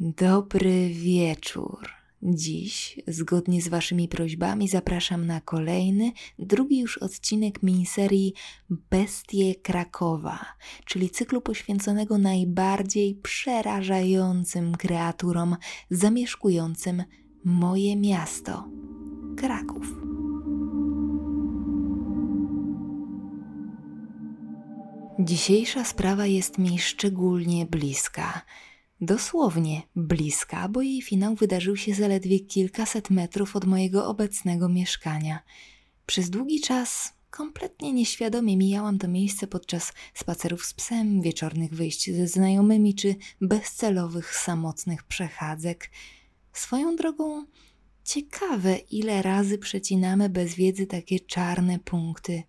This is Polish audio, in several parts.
Dobry wieczór. Dziś, zgodnie z Waszymi prośbami, zapraszam na kolejny, drugi już odcinek miniserii Bestie Krakowa, czyli cyklu poświęconego najbardziej przerażającym kreaturom zamieszkującym moje miasto Kraków. Dzisiejsza sprawa jest mi szczególnie bliska. Dosłownie bliska, bo jej finał wydarzył się zaledwie kilkaset metrów od mojego obecnego mieszkania. Przez długi czas kompletnie nieświadomie mijałam to miejsce podczas spacerów z psem, wieczornych wyjść ze znajomymi czy bezcelowych, samotnych przechadzek. Swoją drogą, ciekawe, ile razy przecinamy bez wiedzy takie czarne punkty –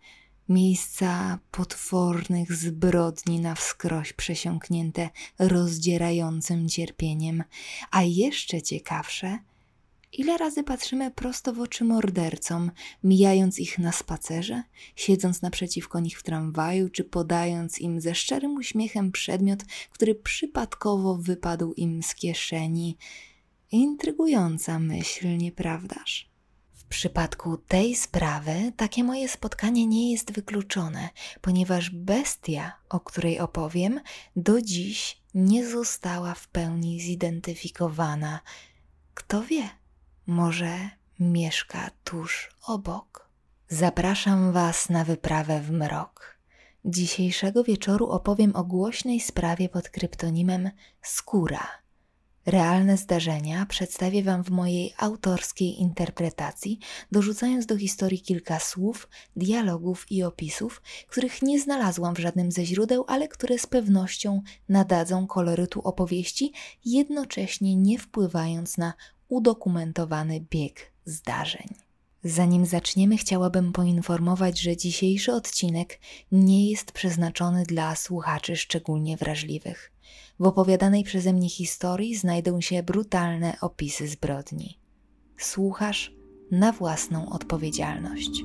miejsca potwornych zbrodni na wskroś przesiąknięte rozdzierającym cierpieniem, a jeszcze ciekawsze, ile razy patrzymy prosto w oczy mordercom, mijając ich na spacerze, siedząc naprzeciwko nich w tramwaju, czy podając im ze szczerym uśmiechem przedmiot, który przypadkowo wypadł im z kieszeni. Intrygująca myśl, nieprawdaż? Przypadku tej sprawy takie moje spotkanie nie jest wykluczone, ponieważ bestia, o której opowiem, do dziś nie została w pełni zidentyfikowana. Kto wie, może mieszka tuż obok. Zapraszam Was na wyprawę w mrok. Dzisiejszego wieczoru opowiem o głośnej sprawie pod kryptonimem Skóra – Realne zdarzenia przedstawię Wam w mojej autorskiej interpretacji, dorzucając do historii kilka słów, dialogów i opisów, których nie znalazłam w żadnym ze źródeł, ale które z pewnością nadadzą kolorytu opowieści, jednocześnie nie wpływając na udokumentowany bieg zdarzeń. Zanim zaczniemy, chciałabym poinformować, że dzisiejszy odcinek nie jest przeznaczony dla słuchaczy szczególnie wrażliwych. W opowiadanej przeze mnie historii znajdą się brutalne opisy zbrodni. Słuchasz na własną odpowiedzialność.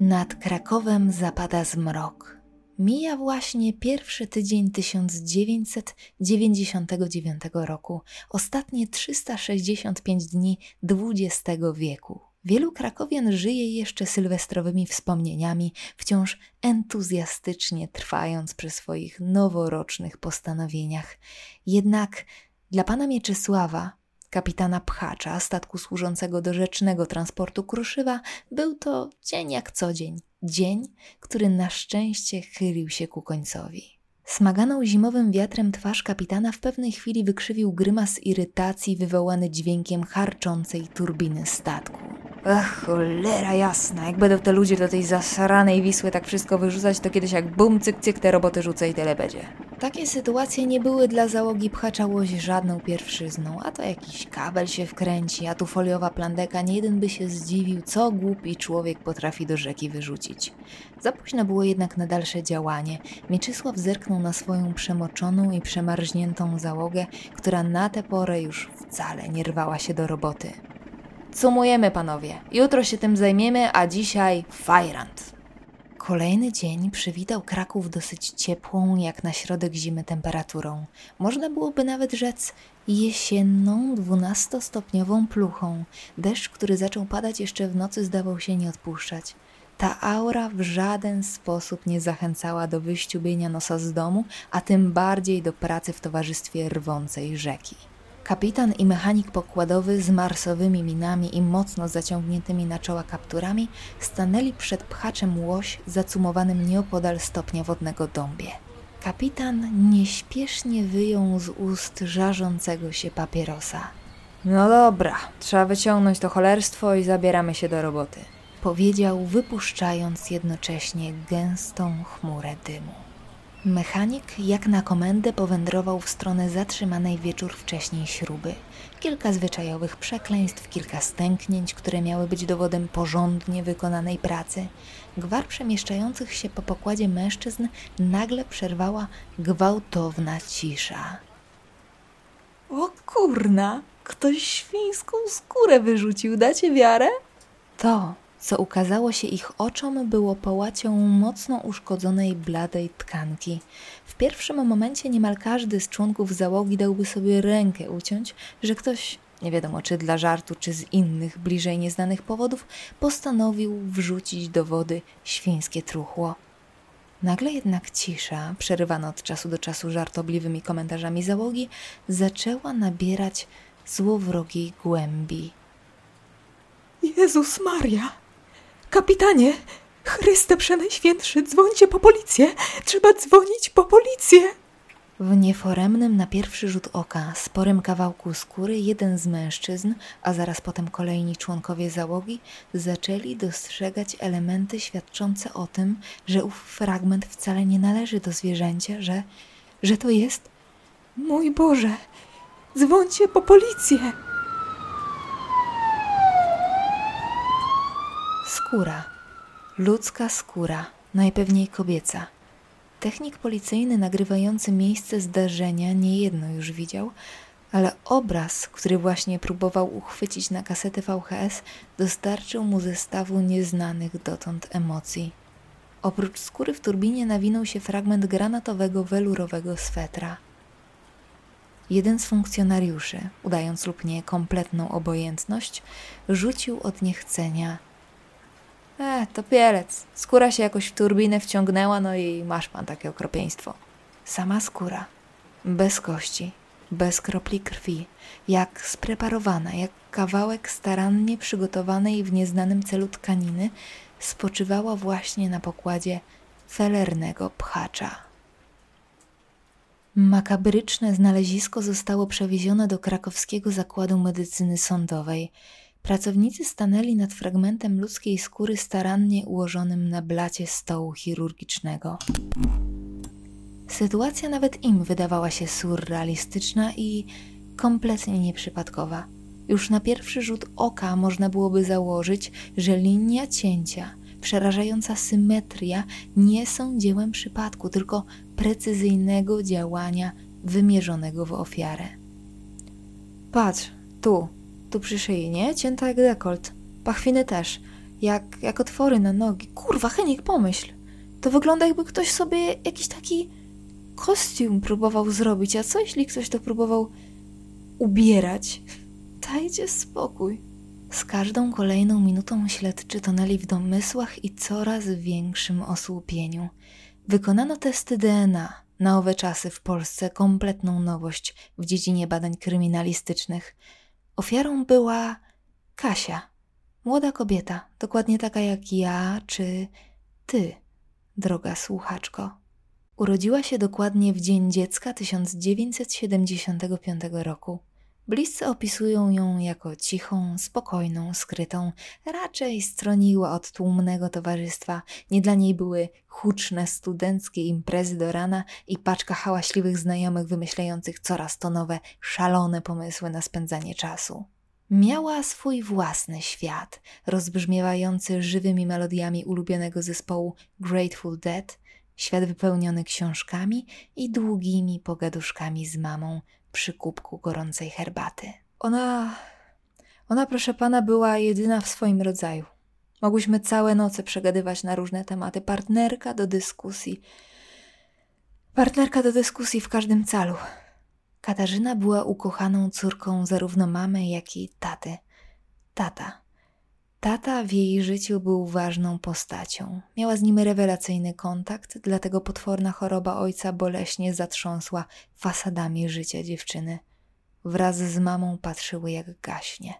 Nad Krakowem zapada zmrok. Mija właśnie pierwszy tydzień 1999 roku, ostatnie 365 dni XX wieku. Wielu krakowian żyje jeszcze sylwestrowymi wspomnieniami, wciąż entuzjastycznie trwając przy swoich noworocznych postanowieniach. Jednak dla pana Mieczysława, kapitana Pchacza, statku służącego do rzecznego transportu Kruszywa, był to dzień jak co dzień. Dzień, który na szczęście chylił się ku końcowi. Smaganą zimowym wiatrem twarz kapitana w pewnej chwili wykrzywił grymas irytacji wywołany dźwiękiem harczącej turbiny statku. Ach, cholera jasna, jak będą te ludzie do tej zasranej Wisły tak wszystko wyrzucać, to kiedyś jak bum, cyk, cyk, te roboty rzucę i tyle będzie. Takie sytuacje nie były dla załogi pchacza łozi żadną pierwszyzną, a to jakiś kabel się wkręci, a tu foliowa plandeka, nie jeden by się zdziwił, co głupi człowiek potrafi do rzeki wyrzucić. Za późno było jednak na dalsze działanie. Mieczysław zerknął na swoją przemoczoną i przemarzniętą załogę, która na tę porę już wcale nie rwała się do roboty. Sumujemy, panowie. Jutro się tym zajmiemy, a dzisiaj fajrant. Kolejny dzień przywitał Kraków dosyć ciepłą, jak na środek zimy temperaturą. Można byłoby nawet rzec jesienną, dwunastostopniową pluchą. Deszcz, który zaczął padać jeszcze w nocy, zdawał się nie odpuszczać. Ta aura w żaden sposób nie zachęcała do wyściubienia nosa z domu, a tym bardziej do pracy w towarzystwie rwącej rzeki. Kapitan i mechanik pokładowy z marsowymi minami i mocno zaciągniętymi na czoła kapturami stanęli przed pchaczem łoś zacumowanym nieopodal stopnia wodnego dąbie. Kapitan nieśpiesznie wyjął z ust żarzącego się papierosa. No dobra, trzeba wyciągnąć to cholerstwo i zabieramy się do roboty, powiedział, wypuszczając jednocześnie gęstą chmurę dymu. Mechanik jak na komendę powędrował w stronę zatrzymanej wieczór wcześniej śruby. Kilka zwyczajowych przekleństw, kilka stęknięć, które miały być dowodem porządnie wykonanej pracy. Gwar przemieszczających się po pokładzie mężczyzn nagle przerwała gwałtowna cisza. O kurna, ktoś świńską skórę wyrzucił, dacie wiarę? To Co ukazało się ich oczom, było połacią mocno uszkodzonej, bladej tkanki. W pierwszym momencie niemal każdy z członków załogi dałby sobie rękę uciąć, że ktoś, nie wiadomo czy dla żartu, czy z innych, bliżej nieznanych powodów, postanowił wrzucić do wody świńskie truchło. Nagle jednak cisza, przerywana od czasu do czasu żartobliwymi komentarzami załogi, zaczęła nabierać złowrogiej głębi. Jezus Maria! Kapitanie! Chryste Przenajświętszy, dzwońcie po policję! Trzeba dzwonić po policję! W nieforemnym na pierwszy rzut oka sporym kawałku skóry jeden z mężczyzn, a zaraz potem kolejni członkowie załogi zaczęli dostrzegać elementy świadczące o tym, że ów fragment wcale nie należy do zwierzęcia, że, że to jest... Mój Boże! Dzwońcie po policję! Skóra. Ludzka skóra, najpewniej kobieca. Technik policyjny nagrywający miejsce zdarzenia niejedno już widział, ale obraz, który właśnie próbował uchwycić na kasetę VHS, dostarczył mu zestawu nieznanych dotąd emocji. Oprócz skóry w turbinie nawinął się fragment granatowego welurowego swetra. Jeden z funkcjonariuszy, udając lub nie kompletną obojętność, rzucił od niechcenia E, to pielec. Skóra się jakoś w turbinę wciągnęła, no i masz pan takie okropieństwo. Sama skóra. Bez kości, bez kropli krwi, jak spreparowana, jak kawałek starannie przygotowanej w nieznanym celu tkaniny, spoczywała właśnie na pokładzie felernego pchacza. Makabryczne znalezisko zostało przewiezione do krakowskiego zakładu medycyny sądowej – Pracownicy stanęli nad fragmentem ludzkiej skóry starannie ułożonym na blacie stołu chirurgicznego. Sytuacja nawet im wydawała się surrealistyczna i kompletnie nieprzypadkowa. Już na pierwszy rzut oka można byłoby założyć, że linia cięcia, przerażająca symetria nie są dziełem przypadku, tylko precyzyjnego działania wymierzonego w ofiarę. Patrz, tu, tu przy szyi, nie? Cięta jak dekolt. Pachwiny też. Jak, jak otwory na nogi. Kurwa, Henik, pomyśl. To wygląda jakby ktoś sobie jakiś taki kostium próbował zrobić, a co jeśli ktoś to próbował ubierać? Dajcie spokój. Z każdą kolejną minutą śledczy tonęli w domysłach i coraz większym osłupieniu. Wykonano testy DNA. Na owe czasy w Polsce kompletną nowość w dziedzinie badań kryminalistycznych. Ofiarą była Kasia, młoda kobieta, dokładnie taka jak ja czy ty, droga słuchaczko. Urodziła się dokładnie w Dzień Dziecka 1975 roku. Bliscy opisują ją jako cichą, spokojną, skrytą, raczej stroniła od tłumnego towarzystwa. Nie dla niej były huczne studenckie imprezy do rana i paczka hałaśliwych znajomych wymyślających coraz to nowe, szalone pomysły na spędzanie czasu. Miała swój własny świat, rozbrzmiewający żywymi melodiami ulubionego zespołu Grateful Dead, świat wypełniony książkami i długimi pogaduszkami z mamą przy kubku gorącej herbaty. Ona, ona, proszę pana, była jedyna w swoim rodzaju. Mogłyśmy całe noce przegadywać na różne tematy. Partnerka do dyskusji. Partnerka do dyskusji w każdym calu. Katarzyna była ukochaną córką zarówno mamy, jak i taty. Tata. Tata w jej życiu był ważną postacią. Miała z nim rewelacyjny kontakt, dlatego potworna choroba ojca boleśnie zatrząsła fasadami życia dziewczyny. Wraz z mamą patrzyły jak gaśnie.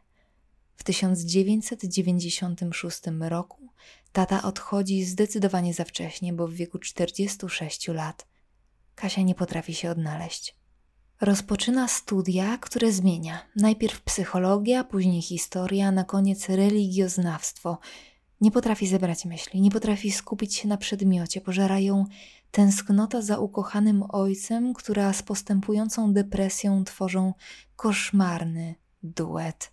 W 1996 roku tata odchodzi zdecydowanie za wcześnie, bo w wieku 46 lat. Kasia nie potrafi się odnaleźć. Rozpoczyna studia, które zmienia. Najpierw psychologia, później historia, na koniec religioznawstwo. Nie potrafi zebrać myśli, nie potrafi skupić się na przedmiocie, pożera ją tęsknota za ukochanym ojcem, która z postępującą depresją tworzą koszmarny duet.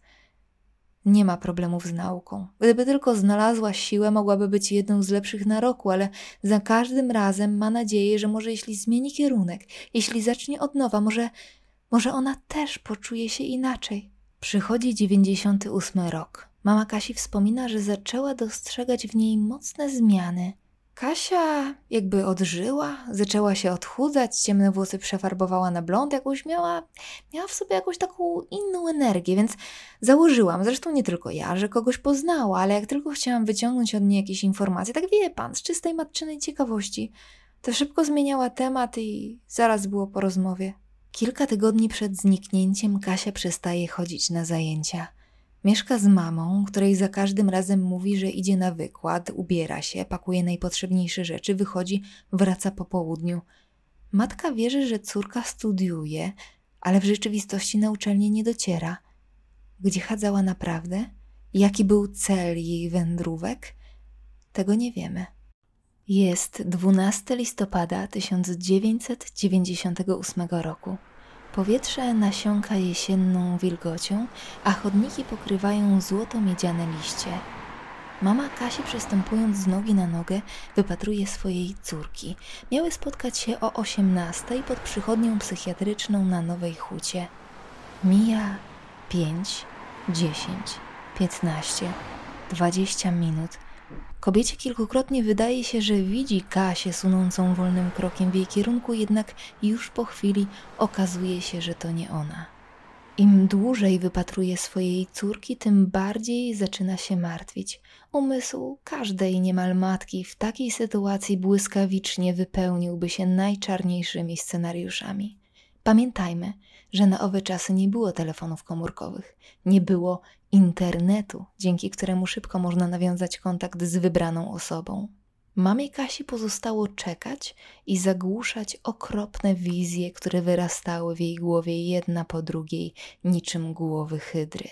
Nie ma problemów z nauką. Gdyby tylko znalazła siłę, mogłaby być jedną z lepszych na roku, ale za każdym razem ma nadzieję, że może jeśli zmieni kierunek, jeśli zacznie od nowa, może, może ona też poczuje się inaczej. Przychodzi 98 rok. Mama Kasi wspomina, że zaczęła dostrzegać w niej mocne zmiany. Kasia jakby odżyła, zaczęła się odchudzać, ciemne włosy przefarbowała na blond, jakąś miała, miała w sobie jakąś taką inną energię, więc założyłam, zresztą nie tylko ja, że kogoś poznała, ale jak tylko chciałam wyciągnąć od niej jakieś informacje, tak wie pan, z czystej matczynej ciekawości, to szybko zmieniała temat i zaraz było po rozmowie. Kilka tygodni przed zniknięciem Kasia przestaje chodzić na zajęcia. Mieszka z mamą, której za każdym razem mówi, że idzie na wykład, ubiera się, pakuje najpotrzebniejsze rzeczy, wychodzi, wraca po południu. Matka wierzy, że córka studiuje, ale w rzeczywistości na uczelnię nie dociera. Gdzie chadzała naprawdę? Jaki był cel jej wędrówek? Tego nie wiemy. Jest 12 listopada 1998 roku. Powietrze nasiąka jesienną wilgocią, a chodniki pokrywają złoto-miedziane liście. Mama Kasi przystępując z nogi na nogę wypatruje swojej córki. Miały spotkać się o 18 pod przychodnią psychiatryczną na Nowej Hucie. Mija 5, 10, 15, 20 minut – Kobiecie kilkukrotnie wydaje się, że widzi Kasię sunącą wolnym krokiem w jej kierunku, jednak już po chwili okazuje się, że to nie ona. Im dłużej wypatruje swojej córki, tym bardziej zaczyna się martwić. Umysł każdej niemal matki w takiej sytuacji błyskawicznie wypełniłby się najczarniejszymi scenariuszami. Pamiętajmy, że na owe czasy nie było telefonów komórkowych, nie było internetu, dzięki któremu szybko można nawiązać kontakt z wybraną osobą. Mamie Kasi pozostało czekać i zagłuszać okropne wizje, które wyrastały w jej głowie jedna po drugiej, niczym głowy hydry.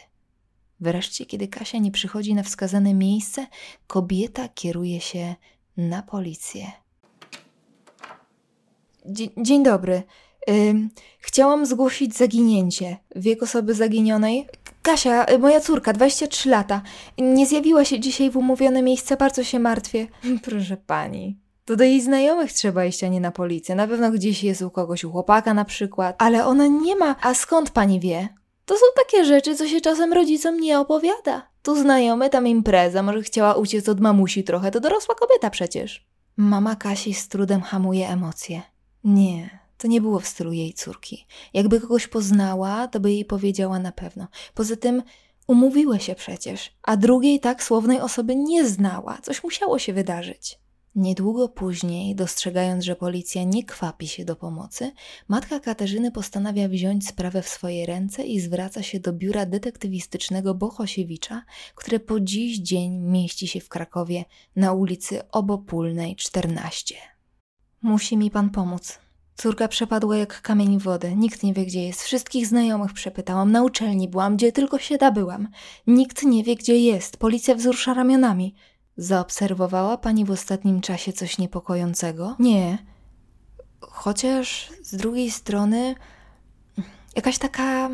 Wreszcie, kiedy Kasia nie przychodzi na wskazane miejsce, kobieta kieruje się na policję. Dzień, dzień dobry. Chciałam zgłosić zaginięcie. Wiek osoby zaginionej Kasia, y, moja córka, 23 lata, nie zjawiła się dzisiaj w umówione miejsce, bardzo się martwię. Proszę pani, to do jej znajomych trzeba iść, a nie na policję. Na pewno gdzieś jest u kogoś, u chłopaka na przykład. Ale ona nie ma. A skąd pani wie? To są takie rzeczy, co się czasem rodzicom nie opowiada. Tu znajomy, tam impreza, może chciała uciec od mamusi trochę, to dorosła kobieta przecież. Mama Kasi z trudem hamuje emocje. Nie, to nie było w stylu jej córki. Jakby kogoś poznała, to by jej powiedziała na pewno. Poza tym umówiły się przecież, a drugiej tak słownej osoby nie znała. Coś musiało się wydarzyć. Niedługo później, dostrzegając, że policja nie kwapi się do pomocy, matka Katarzyny postanawia wziąć sprawę w swoje ręce i zwraca się do biura detektywistycznego Bohosiewicza, które po dziś dzień mieści się w Krakowie na ulicy Obopólnej 14. Musi mi pan pomóc, Córka przepadła jak kamień w wodę. Nikt nie wie, gdzie jest. Wszystkich znajomych przepytałam. Na uczelni byłam, gdzie tylko się da byłam. Nikt nie wie, gdzie jest. Policja wzrusza ramionami. Zaobserwowała pani w ostatnim czasie coś niepokojącego? Nie. Chociaż z drugiej strony jakaś taka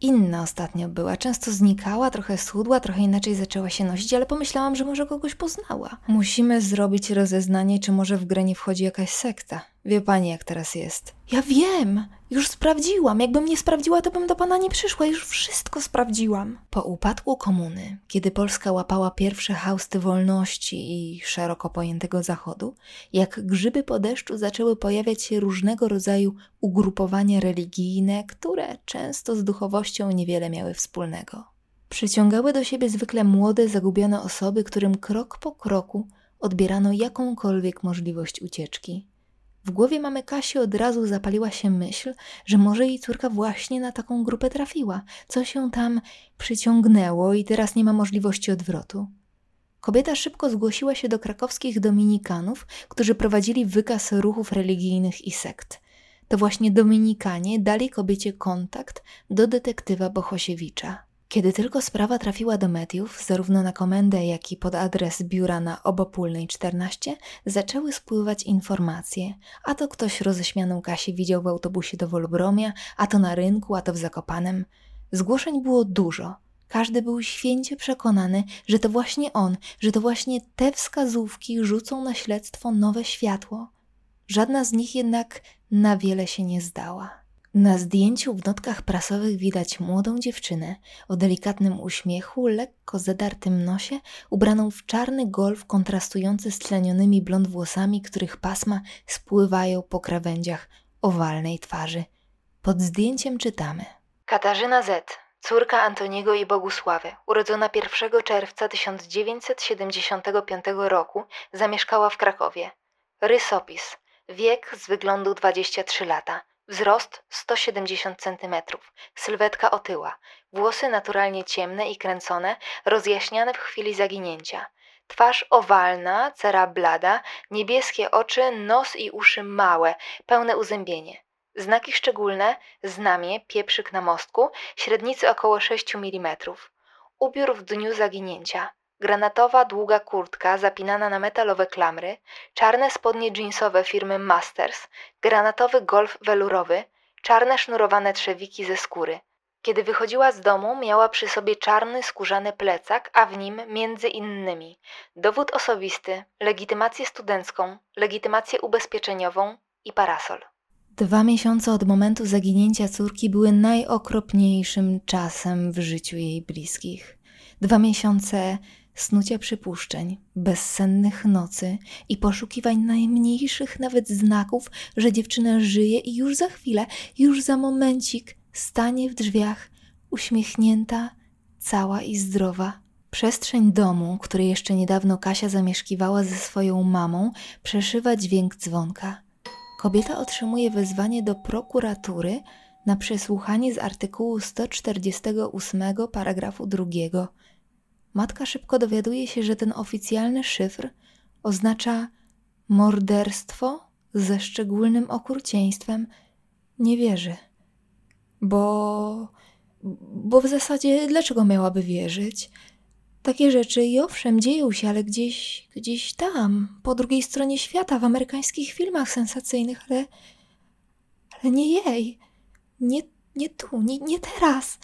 inna ostatnio była. Często znikała, trochę schudła, trochę inaczej zaczęła się nosić, ale pomyślałam, że może kogoś poznała. Musimy zrobić rozeznanie, czy może w grę nie wchodzi jakaś sekta. Wie pani, jak teraz jest. Ja wiem! Już sprawdziłam. Jakbym nie sprawdziła, to bym do pana nie przyszła. Już wszystko sprawdziłam. Po upadku komuny, kiedy Polska łapała pierwsze hausty wolności i szeroko pojętego zachodu, jak grzyby po deszczu zaczęły pojawiać się różnego rodzaju ugrupowania religijne, które często z duchowością niewiele miały wspólnego. Przyciągały do siebie zwykle młode, zagubione osoby, którym krok po kroku odbierano jakąkolwiek możliwość ucieczki. W głowie mamy Kasi od razu zapaliła się myśl, że może jej córka właśnie na taką grupę trafiła, co się tam przyciągnęło i teraz nie ma możliwości odwrotu. Kobieta szybko zgłosiła się do krakowskich dominikanów, którzy prowadzili wykaz ruchów religijnych i sekt. To właśnie dominikanie dali kobiecie kontakt do detektywa Bohosiewicza. Kiedy tylko sprawa trafiła do mediów, zarówno na komendę, jak i pod adres biura na Obopólnej 14, zaczęły spływać informacje, a to ktoś roześmianą Kasi widział w autobusie do Wolbromia, a to na rynku, a to w Zakopanem. Zgłoszeń było dużo. Każdy był święcie przekonany, że to właśnie on, że to właśnie te wskazówki rzucą na śledztwo nowe światło. Żadna z nich jednak na wiele się nie zdała. Na zdjęciu w notkach prasowych widać młodą dziewczynę o delikatnym uśmiechu, lekko zadartym nosie, ubraną w czarny golf kontrastujący z tlenionymi blond włosami, których pasma spływają po krawędziach owalnej twarzy. Pod zdjęciem czytamy: Katarzyna Z., córka Antoniego i Bogusławy, urodzona 1 czerwca 1975 roku, zamieszkała w Krakowie. Rysopis. Wiek z wyglądu 23 lata. Wzrost 170 cm, sylwetka otyła, włosy naturalnie ciemne i kręcone, rozjaśniane w chwili zaginięcia. Twarz owalna, cera blada, niebieskie oczy, nos i uszy małe, pełne uzębienie. Znaki szczególne: znamie, pieprzyk na mostku, średnicy około 6 mm. Ubiór w dniu zaginięcia. Granatowa, długa kurtka zapinana na metalowe klamry, czarne spodnie jeansowe firmy Masters, granatowy golf welurowy, czarne sznurowane trzewiki ze skóry. Kiedy wychodziła z domu, miała przy sobie czarny skórzany plecak, a w nim między innymi dowód osobisty, legitymację studencką, legitymację ubezpieczeniową i parasol. Dwa miesiące od momentu zaginięcia córki były najokropniejszym czasem w życiu jej bliskich. Dwa miesiące snucia przypuszczeń, bezsennych nocy i poszukiwań najmniejszych nawet znaków, że dziewczyna żyje i już za chwilę, już za momencik stanie w drzwiach, uśmiechnięta, cała i zdrowa. Przestrzeń domu, której jeszcze niedawno Kasia zamieszkiwała ze swoją mamą, przeszywa dźwięk dzwonka. Kobieta otrzymuje wezwanie do prokuratury na przesłuchanie z artykułu 148 paragrafu 2 Matka szybko dowiaduje się, że ten oficjalny szyfr oznacza morderstwo ze szczególnym okrucieństwem. Nie wierzy. Bo. Bo w zasadzie dlaczego miałaby wierzyć? Takie rzeczy i owszem dzieją się, ale gdzieś, gdzieś tam, po drugiej stronie świata, w amerykańskich filmach sensacyjnych, ale. ale nie jej. Nie, nie tu, nie, nie teraz.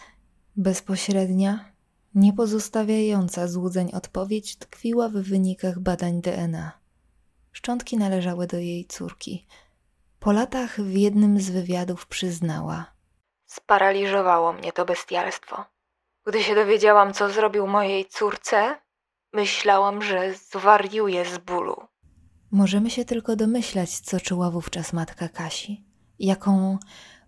Bezpośrednia, nie pozostawiająca złudzeń odpowiedź tkwiła w wynikach badań DNA. Szczątki należały do jej córki. Po latach w jednym z wywiadów przyznała: Sparaliżowało mnie to bestialstwo. Gdy się dowiedziałam, co zrobił mojej córce, myślałam, że zwariuję z bólu. Możemy się tylko domyślać, co czuła wówczas matka Kasi, jaką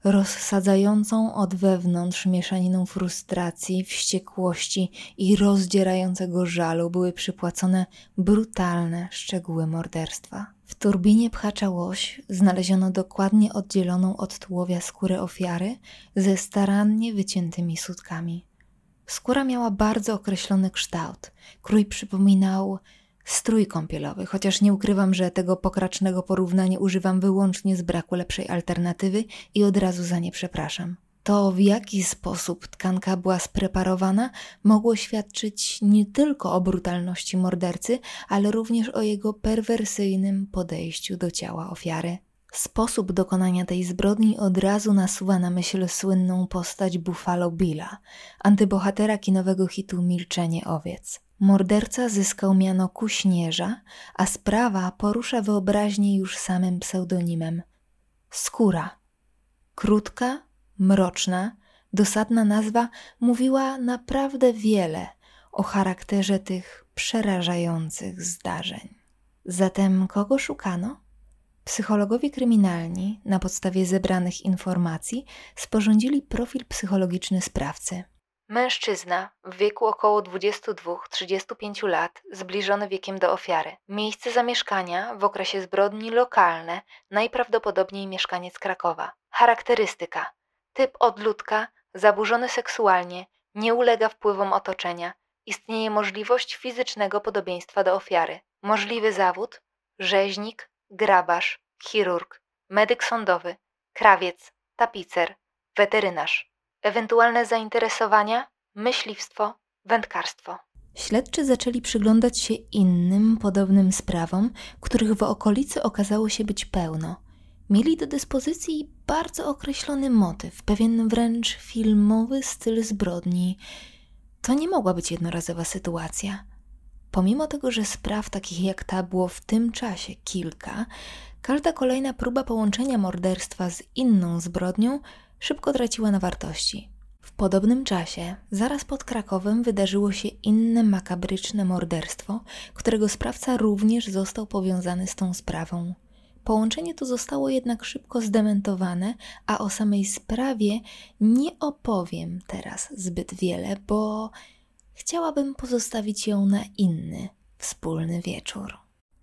rozsadzającą od wewnątrz mieszaniną frustracji, wściekłości i rozdzierającego żalu były przypłacone brutalne szczegóły morderstwa. W turbinie pchacza łoś znaleziono dokładnie oddzieloną od tułowia skórę ofiary ze starannie wyciętymi sutkami. Skóra miała bardzo określony kształt. Krój przypominał strój kąpielowy, chociaż nie ukrywam, że tego pokracznego porównania używam wyłącznie z braku lepszej alternatywy i od razu za nie przepraszam. To, w jaki sposób tkanka była spreparowana, mogło świadczyć nie tylko o brutalności mordercy, ale również o jego perwersyjnym podejściu do ciała ofiary. Sposób dokonania tej zbrodni od razu nasuwa na myśl słynną postać Buffalo Billa, antybohatera kinowego hitu Milczenie owiec. Morderca zyskał miano kuśnierza, a sprawa porusza wyobraźnię już samym pseudonimem. Skóra. Krótka, mroczna, dosadna nazwa mówiła naprawdę wiele o charakterze tych przerażających zdarzeń. Zatem kogo szukano? Psychologowie kryminalni, na podstawie zebranych informacji, sporządzili profil psychologiczny sprawcy. Mężczyzna w wieku około 22-35 lat, zbliżony wiekiem do ofiary. Miejsce zamieszkania w okresie zbrodni lokalne, najprawdopodobniej mieszkaniec Krakowa. Charakterystyka: typ odludka, zaburzony seksualnie, nie ulega wpływom otoczenia. Istnieje możliwość fizycznego podobieństwa do ofiary. Możliwy zawód: rzeźnik, grabarz, chirurg, medyk sądowy, krawiec, tapicer, weterynarz. Ewentualne zainteresowania: myśliwstwo, wędkarstwo. Śledczy zaczęli przyglądać się innym podobnym sprawom, których w okolicy okazało się być pełno. Mieli do dyspozycji bardzo określony motyw, pewien wręcz filmowy styl zbrodni. To nie mogła być jednorazowa sytuacja. Pomimo tego, że spraw takich jak ta było w tym czasie kilka, każda kolejna próba połączenia morderstwa z inną zbrodnią szybko traciła na wartości. W podobnym czasie, zaraz pod Krakowem, wydarzyło się inne makabryczne morderstwo, którego sprawca również został powiązany z tą sprawą. Połączenie to zostało jednak szybko zdementowane, a o samej sprawie nie opowiem teraz zbyt wiele, bo chciałabym pozostawić ją na inny, wspólny wieczór.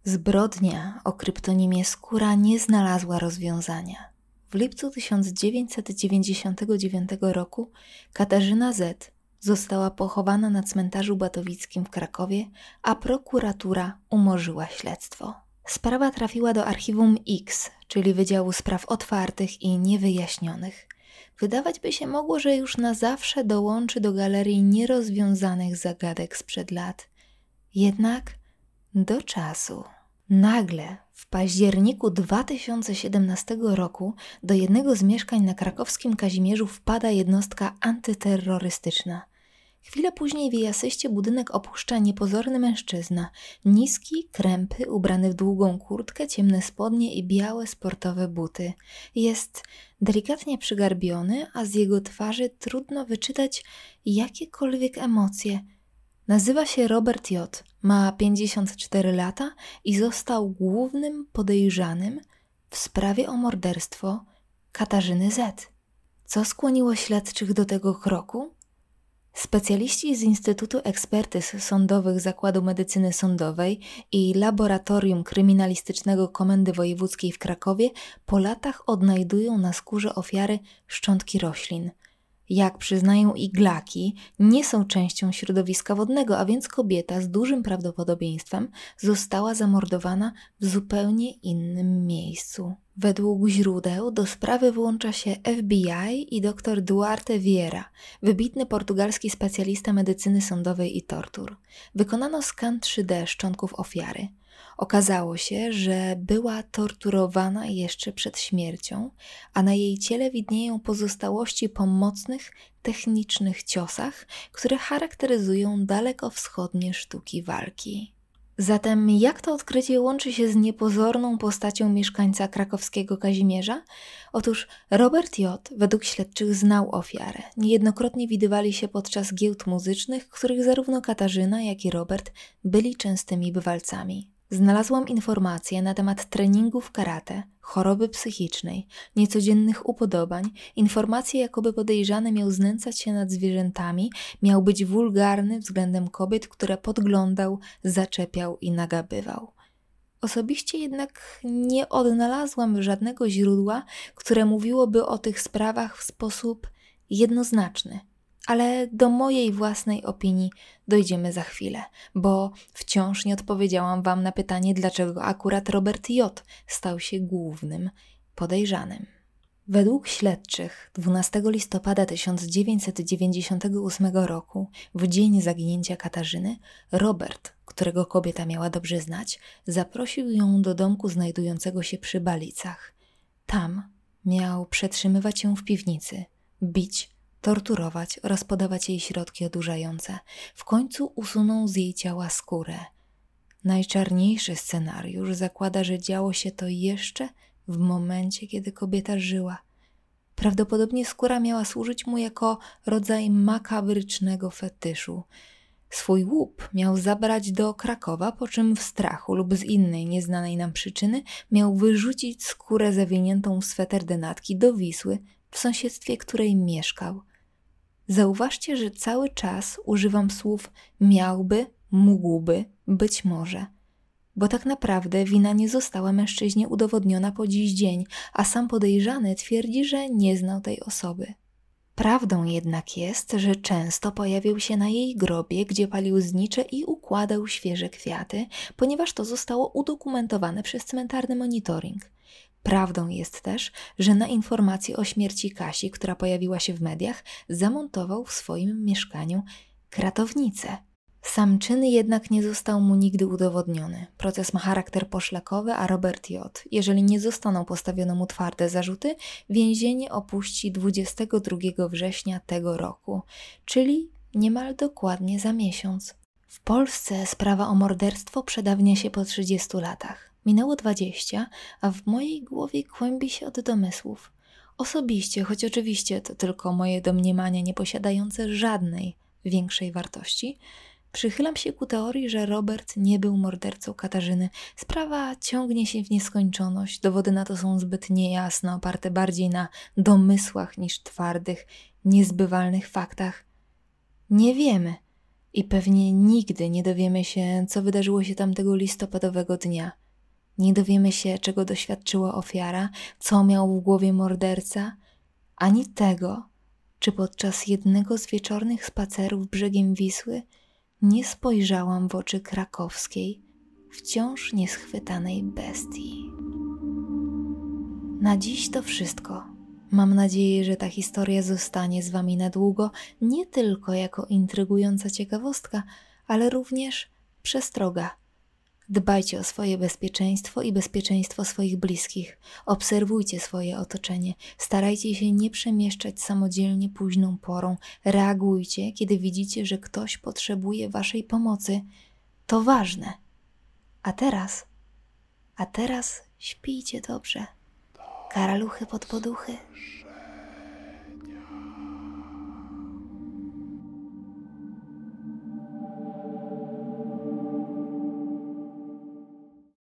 Zbrodnia o kryptonimie Skóra nie znalazła rozwiązania. W lipcu 1999 roku Katarzyna Z. została pochowana na cmentarzu Batowickim w Krakowie, a prokuratura umorzyła śledztwo. Sprawa trafiła do archiwum X, czyli Wydziału Spraw Otwartych i Niewyjaśnionych. Wydawać by się mogło, że już na zawsze dołączy do galerii nierozwiązanych zagadek sprzed lat. Jednak do czasu. Nagle w październiku 2017 roku do jednego z mieszkań na krakowskim Kazimierzu wpada jednostka antyterrorystyczna. Chwilę później w jej budynek opuszcza niepozorny mężczyzna, niski, krępy, ubrany w długą kurtkę, ciemne spodnie i białe sportowe buty. Jest delikatnie przygarbiony, a z jego twarzy trudno wyczytać jakiekolwiek emocje – Nazywa się Robert J., ma 54 lata i został głównym podejrzanym w sprawie o morderstwo Katarzyny Z. Co skłoniło śledczych do tego kroku? Specjaliści z Instytutu Ekspertyz Sądowych Zakładu Medycyny Sądowej i Laboratorium Kryminalistycznego Komendy Wojewódzkiej w Krakowie po latach odnajdują na skórze ofiary szczątki roślin – jak przyznają iglaki, nie są częścią środowiska wodnego, a więc kobieta z dużym prawdopodobieństwem została zamordowana w zupełnie innym miejscu. Według źródeł do sprawy włącza się FBI i dr Duarte Vieira, wybitny portugalski specjalista medycyny sądowej i tortur. Wykonano skan 3D szczątków ofiary. Okazało się, że była torturowana jeszcze przed śmiercią, a na jej ciele widnieją pozostałości po mocnych, technicznych ciosach, które charakteryzują dalekowschodnie sztuki walki. Zatem jak to odkrycie łączy się z niepozorną postacią mieszkańca krakowskiego Kazimierza? Otóż Robert J. według śledczych znał ofiarę. Niejednokrotnie widywali się podczas giełd muzycznych, których zarówno Katarzyna, jak i Robert byli częstymi bywalcami. Znalazłam informacje na temat treningów karate, choroby psychicznej, niecodziennych upodobań, informacje jakoby podejrzany miał znęcać się nad zwierzętami, miał być wulgarny względem kobiet, które podglądał, zaczepiał i nagabywał. Osobiście jednak nie odnalazłam żadnego źródła, które mówiłoby o tych sprawach w sposób jednoznaczny ale do mojej własnej opinii dojdziemy za chwilę, bo wciąż nie odpowiedziałam Wam na pytanie, dlaczego akurat Robert J. stał się głównym podejrzanym. Według śledczych 12 listopada 1998 roku, w dzień zaginięcia Katarzyny, Robert, którego kobieta miała dobrze znać, zaprosił ją do domku znajdującego się przy Balicach. Tam miał przetrzymywać ją w piwnicy, bić torturować oraz podawać jej środki odurzające. W końcu usuną z jej ciała skórę. Najczarniejszy scenariusz zakłada, że działo się to jeszcze w momencie, kiedy kobieta żyła. Prawdopodobnie skóra miała służyć mu jako rodzaj makabrycznego fetyszu. Swój łup miał zabrać do Krakowa, po czym w strachu lub z innej nieznanej nam przyczyny miał wyrzucić skórę zawiniętą w sweter denatki do Wisły, w sąsiedztwie której mieszkał. Zauważcie, że cały czas używam słów miałby, mógłby, być może. Bo tak naprawdę wina nie została mężczyźnie udowodniona po dziś dzień, a sam podejrzany twierdzi, że nie znał tej osoby. Prawdą jednak jest, że często pojawiał się na jej grobie, gdzie palił znicze i układał świeże kwiaty, ponieważ to zostało udokumentowane przez cmentarny monitoring. Prawdą jest też, że na informację o śmierci Kasi, która pojawiła się w mediach, zamontował w swoim mieszkaniu kratownicę. Sam czyn jednak nie został mu nigdy udowodniony. Proces ma charakter poszlakowy, a Robert J., jeżeli nie zostaną postawione mu twarde zarzuty, więzienie opuści 22 września tego roku, czyli niemal dokładnie za miesiąc. W Polsce sprawa o morderstwo przedawnia się po 30 latach. Minęło 20, a w mojej głowie kłębi się od domysłów. Osobiście, choć oczywiście to tylko moje domniemania nieposiadające żadnej większej wartości, przychylam się ku teorii, że Robert nie był mordercą Katarzyny. Sprawa ciągnie się w nieskończoność, dowody na to są zbyt niejasne, oparte bardziej na domysłach niż twardych, niezbywalnych faktach. Nie wiemy i pewnie nigdy nie dowiemy się, co wydarzyło się tamtego listopadowego dnia. Nie dowiemy się, czego doświadczyła ofiara, co miał w głowie morderca, ani tego, czy podczas jednego z wieczornych spacerów brzegiem Wisły nie spojrzałam w oczy krakowskiej, wciąż nieschwytanej bestii. Na dziś to wszystko. Mam nadzieję, że ta historia zostanie z Wami na długo, nie tylko jako intrygująca ciekawostka, ale również przestroga Dbajcie o swoje bezpieczeństwo i bezpieczeństwo swoich bliskich. Obserwujcie swoje otoczenie. Starajcie się nie przemieszczać samodzielnie późną porą. Reagujcie, kiedy widzicie, że ktoś potrzebuje waszej pomocy. To ważne. A teraz, a teraz śpijcie dobrze. Karaluchy pod poduchy.